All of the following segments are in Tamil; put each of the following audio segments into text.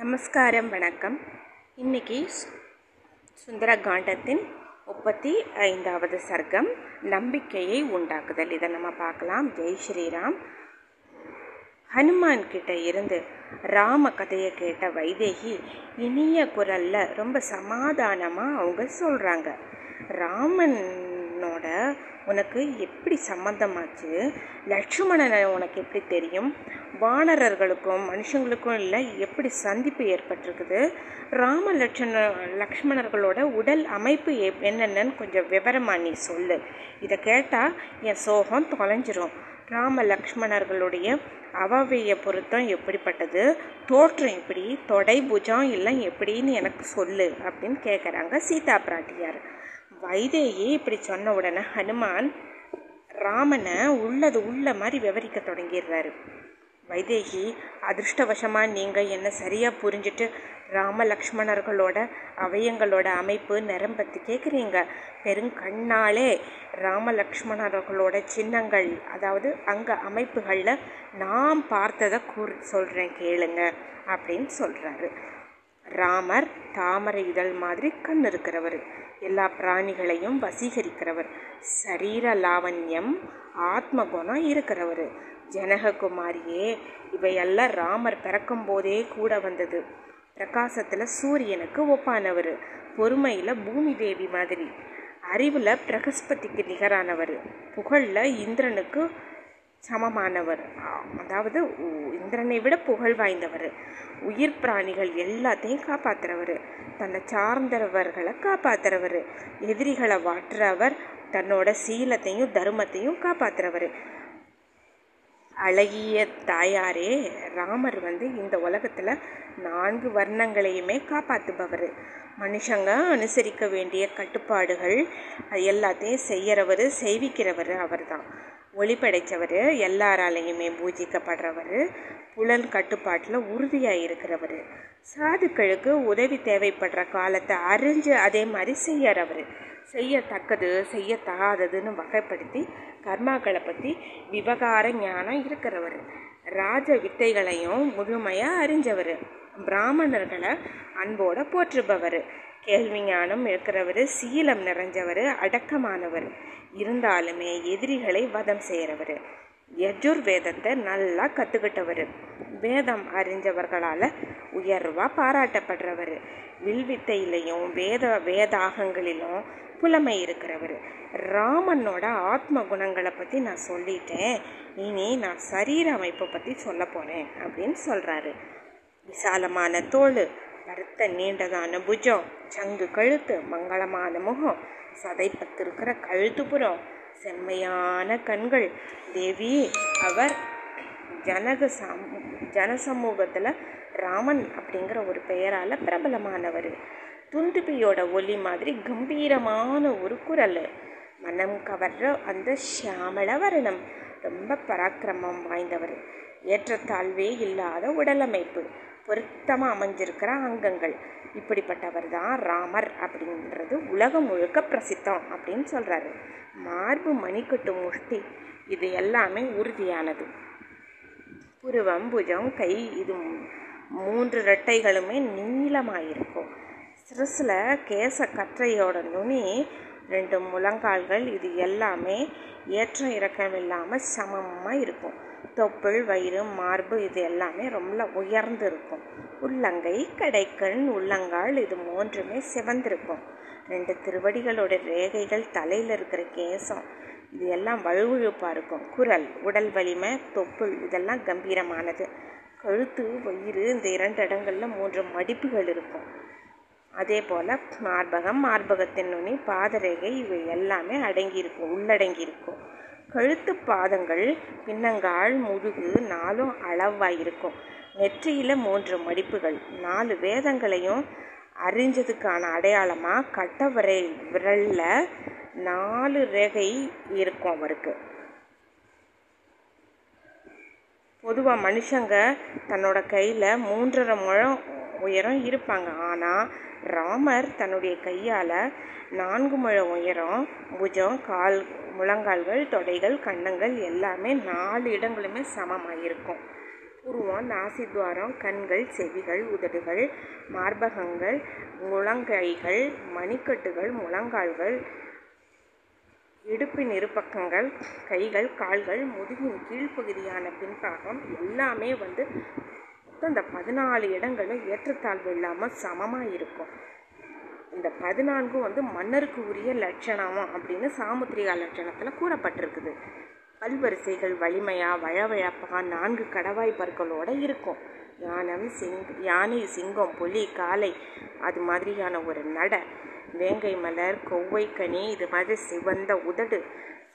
நமஸ்காரம் வணக்கம். இன்னைக்கு சு- சுந்தர காண்டத்தின் முப்பத்தி ஐந்தாவது சர்க்கம் நம்பிக்கையை உண்டாக்குதல். இதை நம்ம பார்க்கலாம். ஜெய் ஸ்ரீராம். ஹனுமான் கிட்ட இருந்து ராம கதையை கேட்ட வைதேகி இனிய குரல்ல ரொம்ப சமாதானமாக அவங்க சொல்றாங்க. ராமனோட உனக்கு எப்படி சம்மந்தமாச்சு லட்சுமணனை உனக்கு எப்படி தெரியும்? வானரர்களுக்கும் மனுஷங்களுக்கும் இல்லை எப்படி சந்திப்பு ஏற்பட்டிருக்குது? ராம லட்சண லக்ஷ்மணர்களோட உடல் அமைப்பு எப்- என்னென்னன்னு கொஞ்சம் விவரமா நீ சொல்லு. இதை கேட்டால் என் சோகம் தொலைஞ்சிரும். ராம லக்ஷ்மணர்களுடைய அவவைய பொருத்தம் எப்படிப்பட்டது? தோற்றம் எப்படி? தொடை புஜம் எல்லாம் எப்படின்னு எனக்கு சொல்லு அப்படின்னு கேட்குறாங்க சீதா பிராட்டியார். வைதேகி இப்படி சொன்ன உடனே ஹனுமான் ராமனை உள்ளது உள்ள மாதிரி விவரிக்க தொடங்கிடுறாரு. வைதேகி அதிர்ஷ்டவசமாக நீங்கள் என்ன சரியாக புரிஞ்சுட்டு ராம லக்ஷ்மணர்களோட அவயங்களோட அமைப்பு நிறம் பற்றி கேட்குறீங்க பெருங்கண்ணாலே ராம லக்ஷ்மணர்களோட சின்னங்கள் அதாவது அங்கே அமைப்புகளில் நான் பார்த்ததை கூறு சொல்கிறேன் கேளுங்க அப்படின்னு சொல்கிறாரு ராமர் தாமரை இதழ் மாதிரி கண் இருக்கிறவர் எல்லா பிராணிகளையும் வசீகரிக்கிறவர். சரீர லாவண்யம் ஆத்ம குணம் இருக்கிறவர். ஜனககுமாரியே இவையெல்லாம் ராமர் பிறக்கும் போதே கூட வந்தது. பிரகாசத்தில் சூரியனுக்கு ஒப்பானவர். பொறுமையில் பூமி தேவி மாதிரி. அறிவில் பிரகஸ்பதிக்கு நிகரானவர். புகழில் இந்திரனுக்கு சமமானவர். அதாவது இந்திரனை விட புகழ் வாய்ந்தவர். உயிர் பிராணிகள் எல்லாத்தையும் காப்பாற்றுறவர் தன்னை சார்ந்தவர்களை காப்பாற்றுறவர் எதிரிகளை வாட்டுறவர். தன்னோட சீலத்தையும் தர்மத்தையும் காப்பாற்றுறவர் அழகிய தாயாரே ராமர் வந்து இந்த உலகத்துல நான்கு வர்ணங்களையுமே காப்பாற்றுபவர் மனுஷங்க அனுசரிக்க வேண்டிய கட்டுப்பாடுகள் அது எல்லாத்தையும் செய்கிறவர் செய்விக்கிறவர் அவர்தான். ஒளி படைத்தவர் எல்லாராலையுமே பூஜிக்கப்படுறவர் புலன் கட்டுப்பாட்டில் உறுதியாக இருக்கிறவர். சாதுக்களுக்கு உதவி தேவைப்படுற காலத்தை அறிஞ்சு அதே மாதிரி செய்யறவர். செய்யத்தக்கது செய்யத்தகாததுன்னு வகைப்படுத்தி கர்மாக்களை பற்றி விவகார ஞானம் இருக்கிறவர். ராஜ வித்தைகளையும் முழுமையாக அறிஞ்சவர். பிராமணர்களை அன்போடு போற்றுபவர். கேள்வி ஞானம் இருக்கிறவர் சீலம் நிறைஞ்சவர் அடக்கமானவர். இருந்தாலுமே எதிரிகளை வதம் செய்கிறவர் யஜுர் வேதத்தை நல்லா கற்றுக்கிட்டவர் வேதம் அறிஞ்சவர்களால் உயர்வாக பாராட்டப்படுறவர். வில்வித்தையிலையும் வேத வேதாகங்களிலும் புலமை இருக்கிறவர். ராமனோட ஆத்ம குணங்களை பற்றி நான் சொல்லிட்டேன். இனி நான் சரீர அமைப்பை பற்றி சொல்ல போகிறேன் அப்படின்னு சொல்கிறாரு விசாலமான தோல் பருத்த நீண்டதான புஜம் சங்கு கழுத்து மங்களமான முகம் சதைப்பத்திருக்கிற கழுத்துப்புறம். செம்மையான கண்கள். தேவி அவர் ஜனக சம் ஜனசமூகத்தில் ராமன் அப்படிங்கிற ஒரு பெயரால் பிரபலமானவர். துந்துபியோட ஒலி மாதிரி கம்பீரமான ஒரு குரல். மனம் கவர்ற அந்த ஷியாமள வர்ணம். ரொம்ப பராக்கிரமம் வாய்ந்தவர். ஏற்றத்தாழ்வே இல்லாத உடலமைப்பு. பொருத்தமாக அமைஞ்சிருக்கிற அங்கங்கள். இப்படிப்பட்டவர் தான் ராமர் அப்படின்றது உலகம் முழுக்க பிரசித்தம் அப்படின்னு சொல்கிறாரு மார்பு மணிக்கட்டு முஷ்டி இது எல்லாமே உறுதியானது. புருவம் புஜம் கை இது மூன்று ரெட்டைகளுமே நீளமாயிருக்கும். சிறுசில் கேச கற்றையோட நுனி ரெண்டு முழங்கால்கள் இது எல்லாமே ஏற்றம் இறக்கம் இல்லாமல் சமமாக இருக்கும். தொப்புள் வயிறு மார்பு இது எல்லாமே ரொம்ப உயர்ந்து இருக்கும் உள்ளங்கை கடைக்கண் உள்ளங்கால் இது மூன்றுமே சிவந்திருக்கும். ரெண்டு திருவடிகளோட ரேகைகள் தலையில் இருக்கிற கேசம் இது எல்லாம் வழுவழுப்பாக இருக்கும். குரல் உடல் வலிமை தொப்புள் இதெல்லாம் கம்பீரமானது. கழுத்து வயிறு இந்த இரண்டு இடங்களில் மூன்று மடிப்புகள் இருக்கும். அதே போல் மார்பகம் மார்பகத்தின் நுனி பாதரேகை இவை எல்லாமே அடங்கியிருக்கும் உள்ளடங்கியிருக்கும். கழுத்து பாதங்கள் பின்னங்கால் முதுகு நாலும் அளவாக இருக்கும் நெற்றியில் மூன்று மடிப்புகள். நாலு வேதங்களையும் அறிஞ்சதுக்கான அடையாளமாக கட்ட விரை விரலில் நாலு ரேகை இருக்கும் அவருக்கு. பொதுவாக மனுஷங்க தன்னோட கையில் மூன்றரை முழம் உயரம் இருப்பாங்க. ஆனால் ராமர் தன்னுடைய கையால் நான்கு முழம் உயரம் புஜம் கால் முழங்கால்கள் தொடைகள் கன்னங்கள் எல்லாமே நாலு இடங்களுமே சமமாக இருக்கும் உருவம் நாசித்வாரம் கண்கள் செவிகள் உதடுகள் மார்பகங்கள் முழங்கைகள் மணிக்கட்டுகள் முழங்கால்கள் இடுப்பின் இருபக்கங்கள் கைகள் கால்கள் முதுகின் கீழ்ப்பகுதியான பின்பாகம் எல்லாமே வந்து மொத்தம் இந்த பதினாலு இடங்களும் ஏற்றத்தாழ்வு இல்லாமல் சமமாக இருக்கும். இந்த பதினான்கும் வந்து மன்னருக்கு உரிய லட்சணம் அப்படின்னு சாமுத்திரிகா லட்சணத்தில் கூறப்பட்டிருக்குது. பல்வரிசைகள் வலிமையாக வழவழப்பாக நான்கு கடவாய் பற்களோடு இருக்கும். யானம் சிங் யானை சிங்கம் புலி காளை அது மாதிரியான ஒரு நடை. வேங்கை மலர் கொவ்வை கனி இது மாதிரி சிவந்த உதடு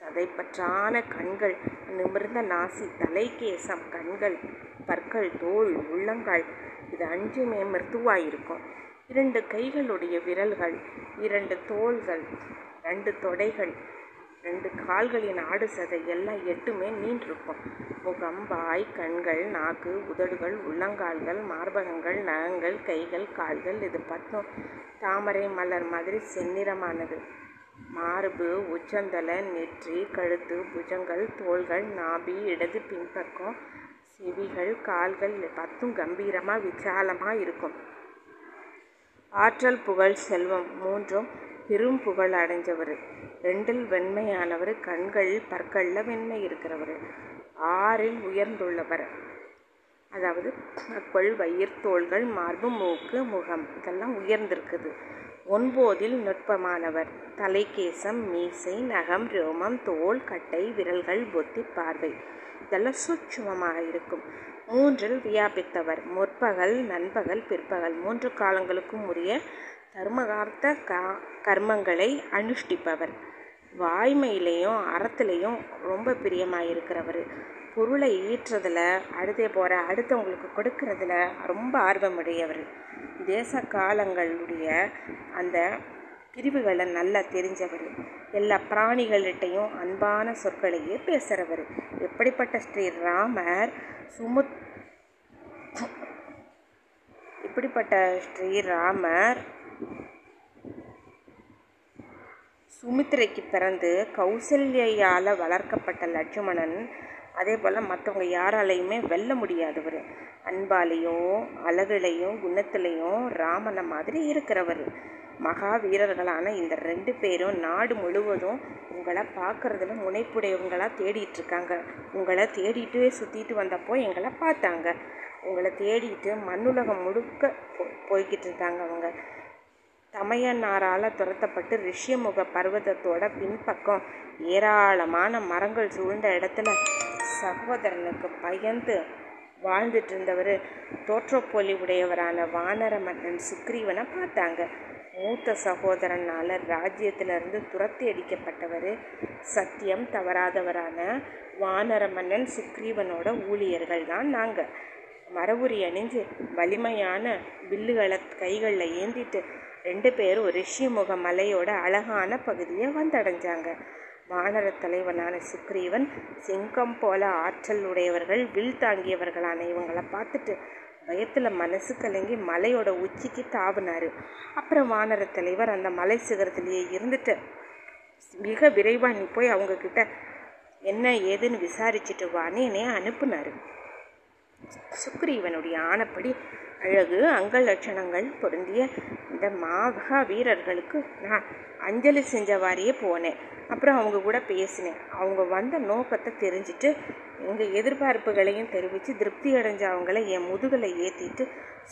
சதைப்பற்றான கண்கள் நிமிர்ந்த நாசி தலைகேசம் கண்கள் பற்கள் தோல் உள்ளங்கால். இது அஞ்சுமே மிருதுவாயிருக்கும் இரண்டு கைகளுடைய விரல்கள் இரண்டு தோள்கள் ரெண்டு தொடைகள் ரெண்டு கால்களின் ஆடு சதை எல்லாம் எட்டுமே நீண்டிருக்கும். முகம் வாய் கண்கள் நாக்கு உதடுகள் உள்ளங்கால்கள் மார்பகங்கள் நகங்கள் கைகள் கால்கள் இது பத்தும் தாமரை மலர் மாதிரி செந்நிறமானது. மார்பு உச்சந்தலை நெற்றி கழுத்து புஜங்கள் தோள்கள் நாபி இடது பின்பக்கம் செவிகள் கால்கள் பத்தும் கம்பீரமாக விசாலமாக இருக்கும். ஆற்றல் புகழ் செல்வம் மூன்றும் பெரும் புகழ் அடைஞ்சவர். ரெண்டில் வெண்மையானவர் கண்கள் பற்களில் வெண்மை இருக்கிறவர். ஆறில் உயர்ந்துள்ளவர். அதாவது கொள் வயிர் தோள்கள் மார்பு மூக்கு முகம் இதெல்லாம் உயர்ந்திருக்குது. ஒன்போதில் நுட்பமானவர். தலைக்கேசம் மீசை நகம் ரோமம் தோல் கட்டை விரல்கள் பொத்தி பார்வை. இதெல்லாம் சூட்சுமமாக இருக்கும். மூன்றில் வியாபித்தவர். முற்பகல் நண்பகல் பிற்பகல் மூன்று காலங்களுக்கும் உரிய தர்மகார்த்த கா கர்மங்களை அனுஷ்டிப்பவர். வாய்மையிலையும் அறத்துலேயும் ரொம்ப பிரியமாக இருக்கிறவர் பொருளை ஈட்டுறதுல அடுத்தே போகிற அடுத்தவங்களுக்கு கொடுக்கறதுல ரொம்ப ஆர்வமுடையவர். தேச காலங்களுடைய அந்த பிரிவுகளை நல்லா தெரிஞ்சவர். எல்லா பிராணிகள்கிட்டையும் அன்பான சொற்களையே பேசுகிறவர் எப்படிப்பட்ட ஸ்ரீ ராமர் சுமுத் இப்படிப்பட்ட ஸ்ரீராமர் சுமித்திரைக்கு பிறந்து கௌசல்யால் வளர்க்கப்பட்ட லட்சுமணன் அதே போல் மற்றவங்க யாராலையுமே வெல்ல முடியாதவர். அன்பாலையும் அழகுலையும் குணத்துலையும் ராமனை மாதிரி இருக்கிறவர். மகாவீரர்களான இந்த ரெண்டு பேரும் நாடு முழுவதும் உங்களை பார்க்குறதுல முனைப்புடையவங்களாக தேடிட்டு இருக்காங்க உங்களை தேடிட்டு சுற்றிட்டு வந்தப்போ எங்களை பார்த்தாங்க. உங்களை தேடிட்டு மண்ணுலகம் முழுக்க போய்கிட்டு இருந்தாங்க அவங்க. தமையனாரால் துரத்தப்பட்டு ரிஷியமுக பர்வதத்தோட பின்பக்கம் ஏராளமான மரங்கள் சூழ்ந்த இடத்துல சகோதரனுக்கு பயந்து வாழ்ந்துட்டு இருந்தவர் தோற்றப்போலி உடையவரான வானர மன்னன் சுக்ரீவனை பார்த்தாங்க. மூத்த சகோதரனால் ராஜ்யத்திலிருந்து துரத்தி அடிக்கப்பட்டவர் சத்தியம் தவறாதவரான வானர மன்னன் சுக்ரீவனோட ஊழியர்கள் தான் நாங்கள் மரபுரி அணிஞ்சு வலிமையான வில்லுகளை கைகளில் ஏந்திட்டு ரெண்டு பேரும் ரிஷிமுக மலையோட அழகான பகுதியை வந்தடைஞ்சாங்க. வானர தலைவனான சுக்ரீவன் சிங்கம் போல ஆற்றல் உடையவர்கள் வில் தாங்கியவர்களான இவங்களை பார்த்துட்டு பயத்தில் மனசு கலங்கி மலையோட உச்சிக்கு தாவினார். அப்புறம் வானர தலைவர் அந்த மலை சிகரத்திலேயே இருந்துட்டு மிக விரைவாக நீ போய் அவங்கக்கிட்ட என்ன ஏதுன்னு விசாரிச்சுட்டு வான்னு என்னைய அனுப்புனார். சுக்ரீவனுடைய ஆனப்படி அழகு அங்க லட்சணங்கள் பொருந்திய இந்த மாகா வீரர்களுக்கு நான் அஞ்சலி செஞ்சவாரியே போனேன். அப்புறம் அவங்க கூட பேசினேன். அவங்க வந்த நோக்கத்தை தெரிஞ்சுட்டு எங்கள் எதிர்பார்ப்புகளையும் தெரிவித்து திருப்தி அடைஞ்ச அவங்கள என் முதுகலை ஏற்றிட்டு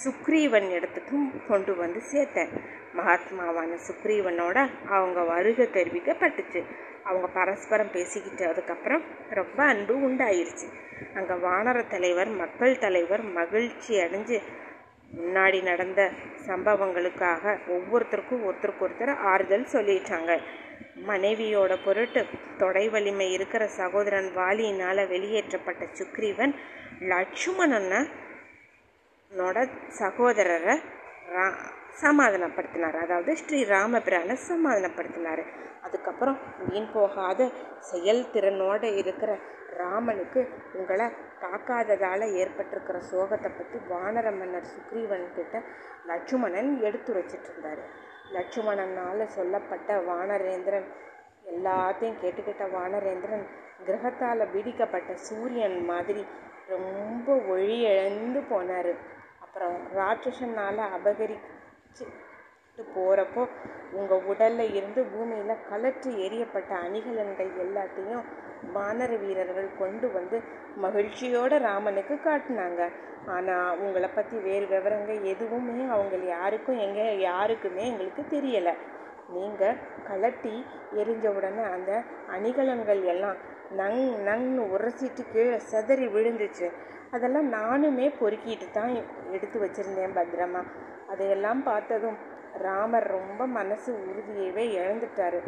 சுக்ரீவன் இடத்துக்கும் கொண்டு வந்து சேர்த்தேன். மகாத்மாவான சுக்ரீவனோட அவங்க வருகை தெரிவிக்கப்பட்டுச்சு. அவங்க பரஸ்பரம் பேசிக்கிட்டதுக்கப்புறம் ரொம்ப அன்பு உண்டாயிருச்சு. அங்கே வானர தலைவர் மக்கள் தலைவர் மகிழ்ச்சி அடைஞ்சு முன்னாடி நடந்த சம்பவங்களுக்காக ஒவ்வொருத்தருக்கும் ஒருத்தருக்கு ஒருத்தர் ஆறுதல் சொல்லிட்டாங்க. மனைவியோட பொருட்டு தொடை வலிமை இருக்கிற சகோதரன் வாலியினால் வெளியேற்றப்பட்ட சுக்ரீவன் லட்சுமணனோட சகோதரரை ரா சமாதானப்படுத்தினார். அதாவது ஸ்ரீ ராமபிரானை சமாதானப்படுத்தினார். அதுக்கப்புறம் வீண் போகாத செயல்திறனோடு இருக்கிற ராமனுக்கு உங்களை காக்காததால் ஏற்பட்டிருக்கிற சோகத்தை பற்றி வானர மன்னர் சுக்ரீவன் கிட்ட லட்சுமணன் எடுத்துரைச்சிட்டு இருந்தார் லட்சுமணனால் சொல்லப்பட்ட வானரேந்திரன் எல்லாத்தையும் கேட்டுக்கிட்ட வானரேந்திரன் கிரகத்தால் பிடிக்கப்பட்ட சூரியன் மாதிரி ரொம்ப ஒளி இழந்து போனார். அப்புறம் ராட்சசனால் விட்டு போகிறப்போ உங்கள் உடலில் இருந்து பூமியில் கலற்றி எரியப்பட்ட அணிகலன்கள் எல்லாத்தையும் வானர வீரர்கள் கொண்டு வந்து மகிழ்ச்சியோட ராமனுக்கு காட்டினாங்க. ஆனால் உங்களை பற்றி வேறு விவரங்கள் எதுவுமே அவங்க யாருக்கும் எங்கே யாருக்குமே எங்களுக்கு தெரியலை. நீங்கள் கலட்டி எரிஞ்ச உடனே அந்த அணிகலன்கள் எல்லாம் நங் நங்னு உரசிட்டு கீழே செதறி விழுந்துச்சு. அதெல்லாம் நானுமே பொறுக்கிட்டு தான் எடுத்து வச்சுருந்தேன் பத்திரமா அதையெல்லாம் பார்த்ததும் ராமர் ரொம்ப மனசு உறுதியவே இழந்துட்டாரு.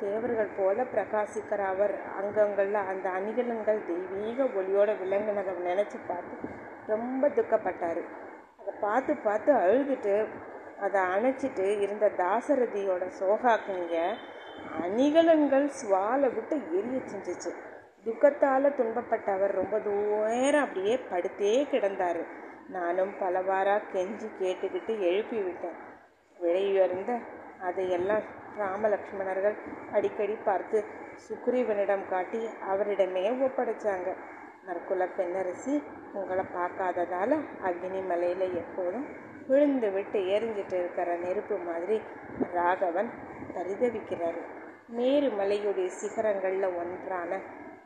தேவர்கள் போல பிரகாசிக்கிற அவர் அங்கங்களில் அந்த அணிகலன்கள் தெய்வீக ஒளியோட விளங்கினதை நினச்சி பார்த்து ரொம்ப துக்கப்பட்டார். அதை பார்த்து பார்த்து அழுதுட்டு அதை அணைச்சிட்டு இருந்த தாசரதியோட சோகாக்குங்க அணிகலன்கள் சுவாலை விட்டு எரிய செஞ்சிச்சு. துக்கத்தால் துன்பப்பட்ட அவர் ரொம்ப தூரம் அப்படியே படுத்தே கிடந்தார். நானும் பலவாராக கெஞ்சி கேட்டுக்கிட்டு எழுப்பி விட்டேன். விலையுயர்ந்த அதையெல்லாம் ராமலக்ஷ்மணர்கள் அடிக்கடி பார்த்து சுக்ரீவனிடம் காட்டி அவரிடமே ஒப்படைச்சாங்க. நற்குல பெண்ணரசி உங்களை பார்க்காததால் அக்னி மலையில் எப்போதும் விழுந்து விட்டு எரிஞ்சிட்டு இருக்கிற நெருப்பு மாதிரி ராகவன் பரிதவிக்கிறாரு. மேரு மலையுடைய சிகரங்களில் ஒன்றான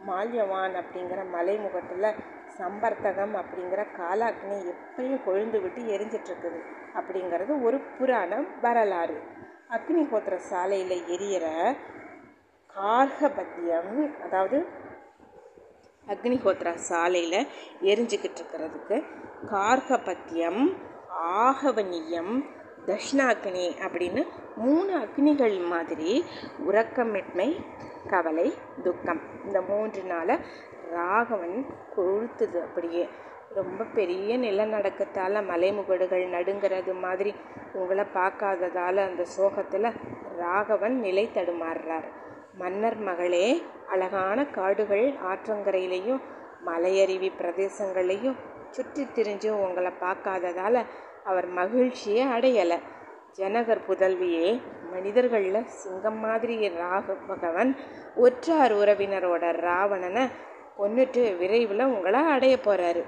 மால்யவான் அப்படிங்கிற மலைமுகத்தில் சம்பர்த்தகம் அப்படிங்கிற காலாக்னி எப்பயும் கொழுந்து விட்டு எரிஞ்சிட்ருக்குது அப்படிங்கிறது ஒரு புராணம் வரலாறு. அக்னிஹோத்திர சாலையில் எரியிற கார்கபத்தியம் அதாவது அக்னிஹோத்ரா சாலையில் எரிஞ்சிக்கிட்டு இருக்கிறதுக்கு கார்கபத்தியம் ஆகவனியம் தஷ்ணாக்னி அப்படின்னு மூணு அக்னிகள் மாதிரி உறக்கமின்மை கவலை துக்கம் இந்த மூன்று நாளை ராகவன் கொழுத்துது அப்படியே. ரொம்ப பெரிய நிலநடுக்கத்தால் மலைமுகடுகள் நடுங்கிறது மாதிரி உங்களை பார்க்காததால் அந்த சோகத்தில் ராகவன் நிலை தடுமாறுறார். மன்னர் மகளே அழகான காடுகள் ஆற்றங்கரையிலையும் மலையருவி பிரதேசங்களையும் சுற்றி திரிஞ்சு உங்களை பார்க்காததால் அவர் மகிழ்ச்சியை அடையலை. ஜனகர் புதல்வியே மனிதர்களில் சிங்கம் மாதிரி ராக பகவன் ஒற்றார் உறவினரோட ராவணனை கொண்டுட்டு விரைவில் உங்களை அடைய போகிறாரு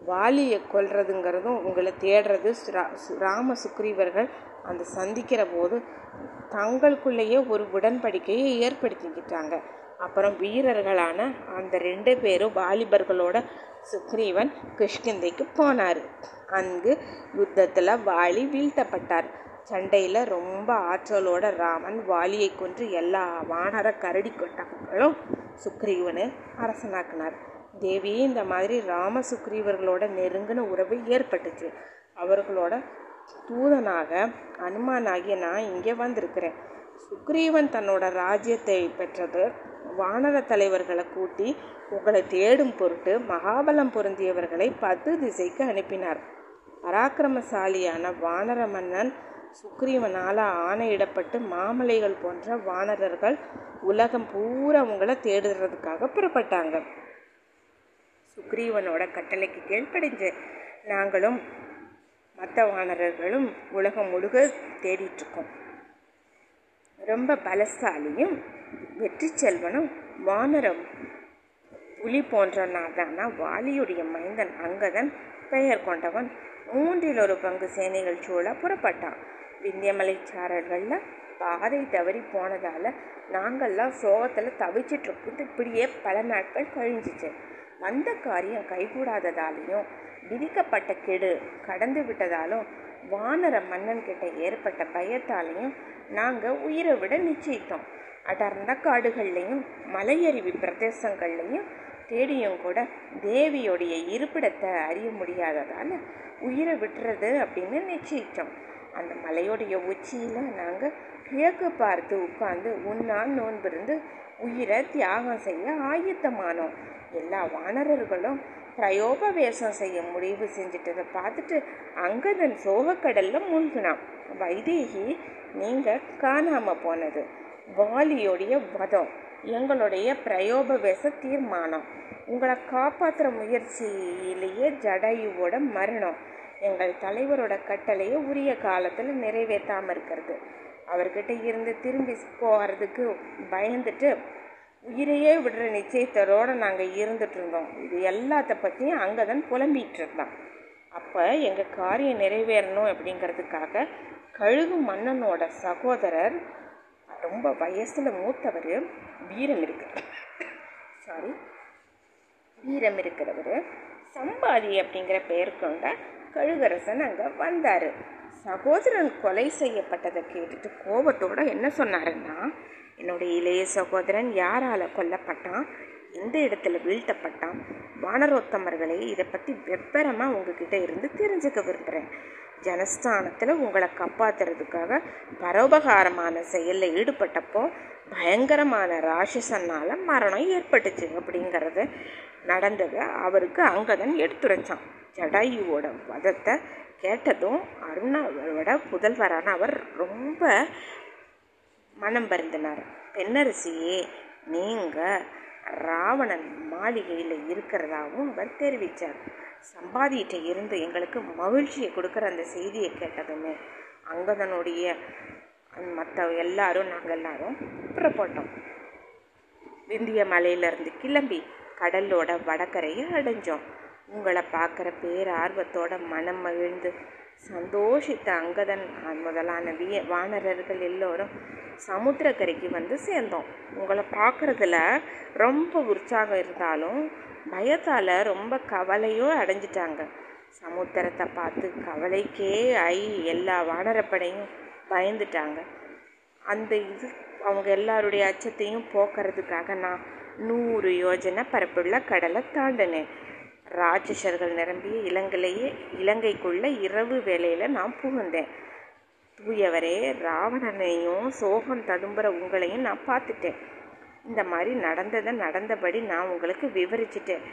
வாலியை கொல்றதுங்கிறதும் உங்களை தேடுறது ராம சுக்ரீவர்கள் அந்த சந்திக்கிற போது தங்களுக்குள்ளேயே ஒரு உடன்படிக்கையை ஏற்படுத்திக்கிட்டாங்க. அப்புறம் வீரர்களான அந்த ரெண்டு பேரும் வாலிபர்களோட சுக்ரீவன் கிருஷ்கிந்தைக்கு போனார். அங்கு யுத்தத்தில் வாலி வீழ்த்தப்பட்டார். சண்டையில் ரொம்ப ஆற்றலோட ராமன் வாலியை கொன்று எல்லா வானர கரடி கொட்டங்களும் சுக்ரீவனு அரசனாக்குனார். தேவி இந்த மாதிரி ராம சுக்ரீவர்களோட நெருங்கின உறவு ஏற்பட்டுச்சு. அவர்களோட தூதனாக அனுமானாகிய நான் இங்கே வந்திருக்கிறேன். சுக்ரீவன் தன்னோட ராஜ்யத்தை பெற்றது வானர தலைவர்களை கூட்டி உங்களை தேடும் பொருட்டு மகாபலம் பொருந்தியவர்களை பத்து திசைக்கு அனுப்பினார். பராக்கிரமசாலியான வானர மன்னன் சுக்ரீவனால் ஆணையிடப்பட்டு மாமலைகள் போன்ற வானரர்கள் உலகம் பூரா உங்களை தேடுறதுக்காக புறப்பட்டாங்க. சுக்ரீவனோட கட்டளைக்கு கீழ்ப்படைஞ்சு நாங்களும் மற்ற வானரர்களும் உலகம் முழுக தேடிட்டுருக்கோம். ரொம்ப பலசாலியும் வெற்றி செல்வனும் வானரம் புலி போன்ற நாதானா வாலியுடைய மைந்தன் அங்கதன் பெயர் கொண்டவன் மூன்றில் ஒரு பங்கு சேனைகள் சூழ புறப்பட்டான். விந்தியமலைச்சாரர்களில் பாதை தவறி போனதால் நாங்கள்லாம் சோகத்தில் தவிச்சிட்ருக்குது இப்படியே பல நாட்கள் கழிஞ்சிச்சு. வந்த காரியம் கைகூடாததாலையும் விதிக்கப்பட்ட கெடு கடந்து விட்டதாலும் வானர மன்னன் கிட்ட ஏற்பட்ட பயத்தாலையும் நாங்கள் உயிரை விட நிச்சயித்தோம். அடர்ந்த காடுகள்லையும் மலையருவி பிரதேசங்கள்லையும் தேடியும் கூட தேவியோடைய இருப்பிடத்தை அறிய முடியாததால் உயிரை விட்டுறது அப்படின்னு நிச்சயித்தோம். அந்த மலையோடைய உச்சியில் நாங்கள் கிழக்கு பார்த்து உட்காந்து உன்னால் நோன்பிருந்து உயிரை தியாகம் செய்ய ஆயத்தமானோம். எல்லா வானரர்களும் பிரயோபவேசம் செய்ய முடிவு செஞ்சிட்டதை பார்த்துட்டு அங்கதன் சோகக்கடலில் மூழ்கினான். வைதேகி நீங்கள் காணாமல் போனது. வாலியோடைய வதம் எங்களுடைய பிரயோபவேச தீர்மானம். உங்களை காப்பாற்றுற முயற்சியிலேயே ஜடாயுவோட மரணம். எங்கள் தலைவரோட கட்டளையை உரிய காலத்தில் நிறைவேற்றாமல் இருக்கிறது. அவர்கிட்ட இருந்து திரும்பி போகிறதுக்கு பயந்துட்டு உயிரையே விடுற நிச்சயத்தரோடு நாங்கள் இருந்துட்டு இருந்தோம். இது எல்லாத்த பற்றியும் அங்கே தான் புலம்பிகிட்டு இருந்தான். அப்போ எங்கள் காரியம் நிறைவேறணும் அப்படிங்கிறதுக்காக கழுகு மன்னனோட சகோதரர் ரொம்ப வயசில் மூத்தவர் வீரம் இருக்கிற சாரி வீரம் இருக்கிறவர் சம்பாதி அப்படிங்கிற பெயர் கொண்ட கழுகரசன் அங்கே வந்தார். சகோதரன் கொலை செய்யப்பட்டதை கேட்டுட்டு கோபத்தோடு என்ன சொன்னாருன்னா என்னுடைய இளைய சகோதரன் யாரால் கொல்லப்பட்டான்? எந்த இடத்துல வீழ்த்தப்பட்டான்? வானரோத்தமர்களே இதை பற்றி வெப்பரமாக உங்ககிட்ட இருந்து தெரிஞ்சுக்க விரும்புகிறேன் ஜனஸ்தானத்தில் உங்களை காப்பாற்றுறதுக்காக பரோபகாரமான செயலில் ஈடுபட்டப்போ பயங்கரமான ராட்சசனால் மரணம் ஏற்பட்டுச்சு அப்படிங்கிறது நடந்ததை அவருக்கு அங்கதன் எடுத்துரைச்சான். ஜடாயுவோட வதத்தை கேட்டதும் அருணாவோட புதல்வரான அவர் ரொம்ப மனம் பருந்தினார் பெண்ணரசியே நீங்கள் ராவணன் மாளிகையில் இருக்கிறதாகவும் அவர் தெரிவித்தார் சம்பாதியிட்ட இருந்து எங்களுக்கு மகிழ்ச்சியை கொடுக்குற அந்த செய்தியை கேட்டதுமே அங்கதனுடைய மற்ற எல்லாரும் நாங்கள் எல்லாரும் புறப்பட்டோம். விந்திய மலையிலேருந்து கிளம்பி கடலோட வடக்கரையை அடைஞ்சோம். உங்களை பார்க்குற பேரார்வத்தோட மனம் மகிழ்ந்து சந்தோஷித்த அங்கதன் முதலான விய வானரர்கள் எல்லோரும் சமுத்திரக்கரைக்கு வந்து சேர்ந்தோம். உங்களை பார்க்குறதுல ரொம்ப உற்சாகம் இருந்தாலும் பயத்தால் ரொம்ப கவலையும் அடைஞ்சிட்டாங்க. சமுத்திரத்தை பார்த்து கவலைக்கே ஐ எல்லா வானரப்படையும் பயந்துட்டாங்க. அந்த இது அவங்க எல்லாருடைய அச்சத்தையும் போக்குறதுக்காக நான் நூறு யோஜனை பரப்புள்ள கடலை தாண்டினேன். ராட்சசர்கள் நிரம்பிய இலங்கையிலேயே இலங்கைக்குள்ள இரவு வேலையில் நான் புகுந்தேன். தூயவரே ராவணனையும் சோகம் ததும்புற உங்களையும் நான் பார்த்துட்டேன். இந்த மாதிரி நடந்ததை நடந்தபடி நான் உங்களுக்கு விவரிச்சிட்டேன்.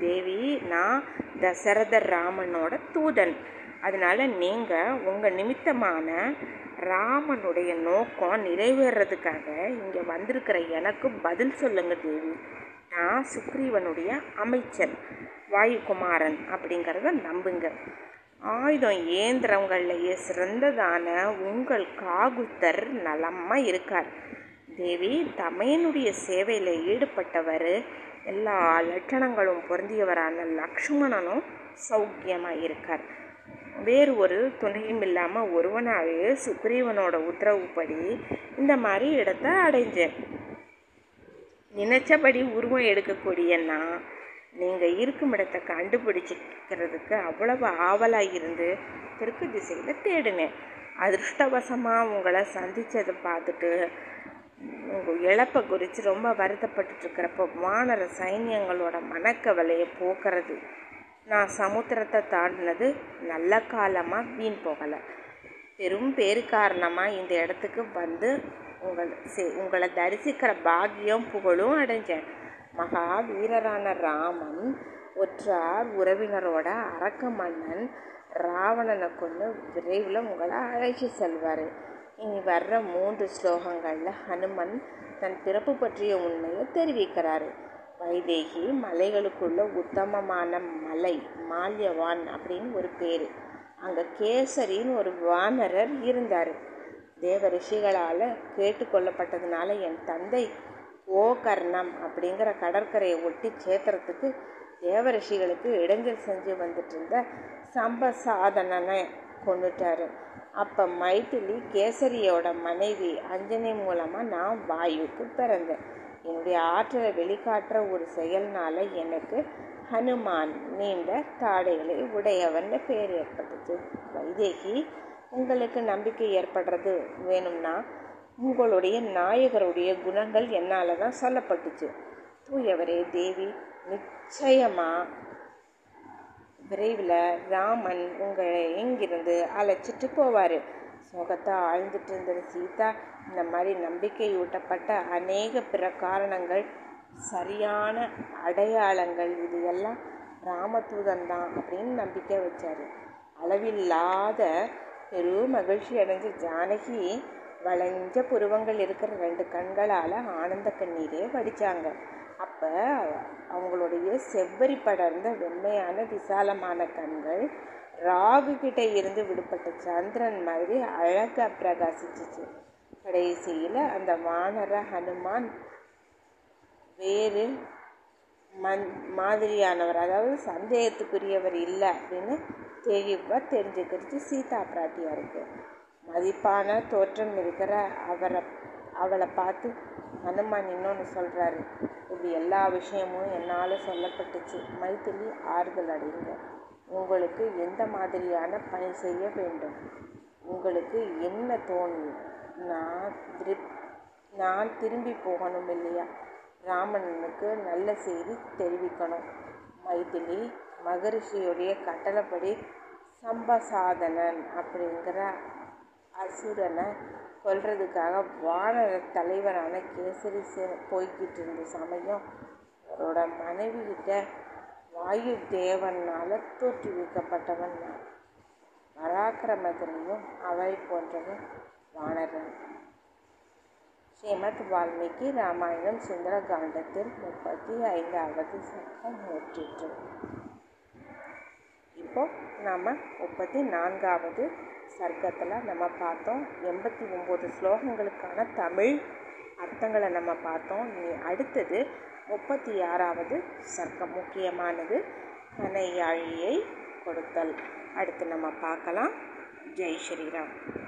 தேவி நான் தசரத ராமனோட தூதன். அதனால் நீங்கள் உங்கள் நிமித்தமான ராமனுடைய நோக்கம் நிறைவேறதுக்காக இங்கே வந்திருக்கிற எனக்கு பதில் சொல்லுங்க தேவி. நான் சுக்ரீவனுடைய அமைச்சன் வாயுகுமாரன் அப்படிங்கிறத நம்புங்க. ஆயுதம் ஏந்திரங்கள்லையே சிறந்ததான உங்கள் காகுத்தர் நலமாக இருக்கார். தேவி தமையனுடைய சேவையில் ஈடுபட்டவர் எல்லா லட்சணங்களும் பொருந்தியவரான லக்ஷ்மணனும் சௌக்கியமாக இருக்கார். வேறு ஒரு துணையும் இல்லாமல் ஒருவனாகவே சுக்ரீவனோட உத்தரவுப்படி இந்த மாதிரி இடத்த அடைஞ்சேன். நினைச்சபடி உருவம் எடுக்கக்கூடிய நான் நீங்கள் இருக்கும் இடத்தை கண்டுபிடிச்சிக்கிறதுக்கு அவ்வளவு ஆவலாக இருந்து தெற்கு திசையில் தேடினேன். அதிர்ஷ்டவசமாக உங்களை சந்தித்ததை பார்த்துட்டு உங்கள் இழப்பை குறித்து ரொம்ப வருத்தப்பட்டுருக்கிறப்போ வானர சைன்யங்களோட மனக்கவலையை போக்குறது நான் சமுத்திரத்தை தாண்டினது நல்ல காலமாக வீண் போகலை. பெரும் பேர் காரணமாக இந்த இடத்துக்கு வந்து உங்கள் உங்களை தரிசிக்கிற பாக்கியம் புகழும் அடைஞ்சேன். மகா வீரரான ராமன் ஒற்றார் உறவினரோட அரக்க மன்னன் ராவணனை கொண்டு விரைவில் உங்களை அழைச்சி செல்வார். இனி வர்ற மூன்று ஸ்லோகங்களில் ஹனுமன் தன் பிறப்பு பற்றிய உண்மையை தெரிவிக்கிறாரு. வைதேகி மலைகளுக்குள்ள உத்தமமான மலை மால்யவான் அப்படின்னு ஒரு பேர். அங்கே கேசரின்னு ஒரு வானரர் இருந்தார். தேவ ரிஷிகளால் கேட்டுக்கொள்ளப்பட்டதுனால என் தந்தை ஓகர்ணம் அப்படிங்கிற கடற்கரையை ஒட்டி சேத்திரத்துக்கு தேவ ரிஷிகளுக்கு இடைஞ்சல் செஞ்சு வந்துட்டு இருந்த சம்பசாதனனை கொண்டுட்டாரு. அப்போ மைத்திலி கேசரியோட மனைவி அஞ்சனி மூலமாக நான் வாயுக்கு பிறந்தேன். என்னுடைய ஆற்றலை வெளிக்காட்டுற ஒரு செயல்னால எனக்கு ஹனுமான் நீண்ட தாடைகளை உடையவன் பேர் ஏற்பட்டுச்சு வைதேகி உங்களுக்கு நம்பிக்கை ஏற்படுறது வேணும்னா உங்களுடைய நாயகருடைய குணங்கள் என்னால் தான் சொல்லப்பட்டுச்சு. தூயவரே தேவி நிச்சயமாக விரைவில் ராமன் உங்களை எங்கிருந்து அழைச்சிட்டு போவார். முகத்தை ஆழ்ந்துட்டு இருந்தது சீதா. இந்த மாதிரி நம்பிக்கையூட்டப்பட்ட அநேக பிற காரணங்கள் சரியான அடையாளங்கள் இது எல்லாம் ராமதூதன் தான் அப்படின்னு நம்பிக்கை வச்சார். அளவில்லாத பெரு மகிழ்ச்சி அடைஞ்ச ஜானகி வளைஞ்ச புருவங்கள் இருக்கிற ரெண்டு கண்களால் ஆனந்த கண்ணீரே வடித்தாங்க அப்போ அவங்களுடைய செவ்வரி படர்ந்த வெண்மையான விசாலமான கண்கள் ராகு கிட்ட இருந்து விடுபட்ட சந்திரன் மாதிரி அழகாக பிரகாசிச்சிச்சு. கடைசியில் அந்த வானர ஹனுமான் வேறு மண் மாதிரியானவர் அதாவது சந்தேகத்துக்குரியவர் இல்லை அப்படின்னு தெளிவாக தெரிஞ்சுக்கிறது சீதா பிராட்டியாருக்கு. மதிப்பான தோற்றம் இருக்கிற அவரை அவளை பார்த்து ஹனுமான் இன்னொன்று சொல்கிறாரு இப்படி எல்லா விஷயமும் என்னால் சொல்லப்பட்டுச்சு. மைத்திலி ஆறுதல் அடைங்க உங்களுக்கு எந்த மாதிரியான பணி செய்ய வேண்டும்? உங்களுக்கு என்ன தோணும் நான் திருப் நான் திரும்பி போகணும் இல்லையா? ராமனுக்கு நல்ல செய்தி தெரிவிக்கணும். மைதிலி மகரிஷியுடைய கட்டளைப்படி சம்பசாதனன் அப்படிங்கிற அசுரனை கொல்றதுக்காக வானர தலைவரான கேசரி போய்கிட்டு இருந்த சமயம் அவரோட மனைவிகிட்ட வாயு தேவனால் தோற்றுவிக்கப்பட்டவன் நான். பராக்கிரமத்திலையும் அவரை போன்றவன் வானரன் ஸ்ரீமத் வால்மீகி ராமாயணம் சுந்தரகாண்டத்தில் முப்பத்தி ஐந்தாவது சக்கம் நூற்றிற்று இப்போ நாம் முப்பத்தி நான்காவது சர்க்கத்தில் நம்ம பார்த்தோம் எண்பத்தி ஒம்பது ஸ்லோகங்களுக்கான தமிழ் அர்த்தங்களை நம்ம பார்த்தோம். நீ அடுத்தது முப்பத்தி ஆறாவது சர்க்கம் முக்கியமானது கனையாழியை கொடுத்தல். அடுத்து நம்ம பார்க்கலாம். ஜெய் ஸ்ரீராம்.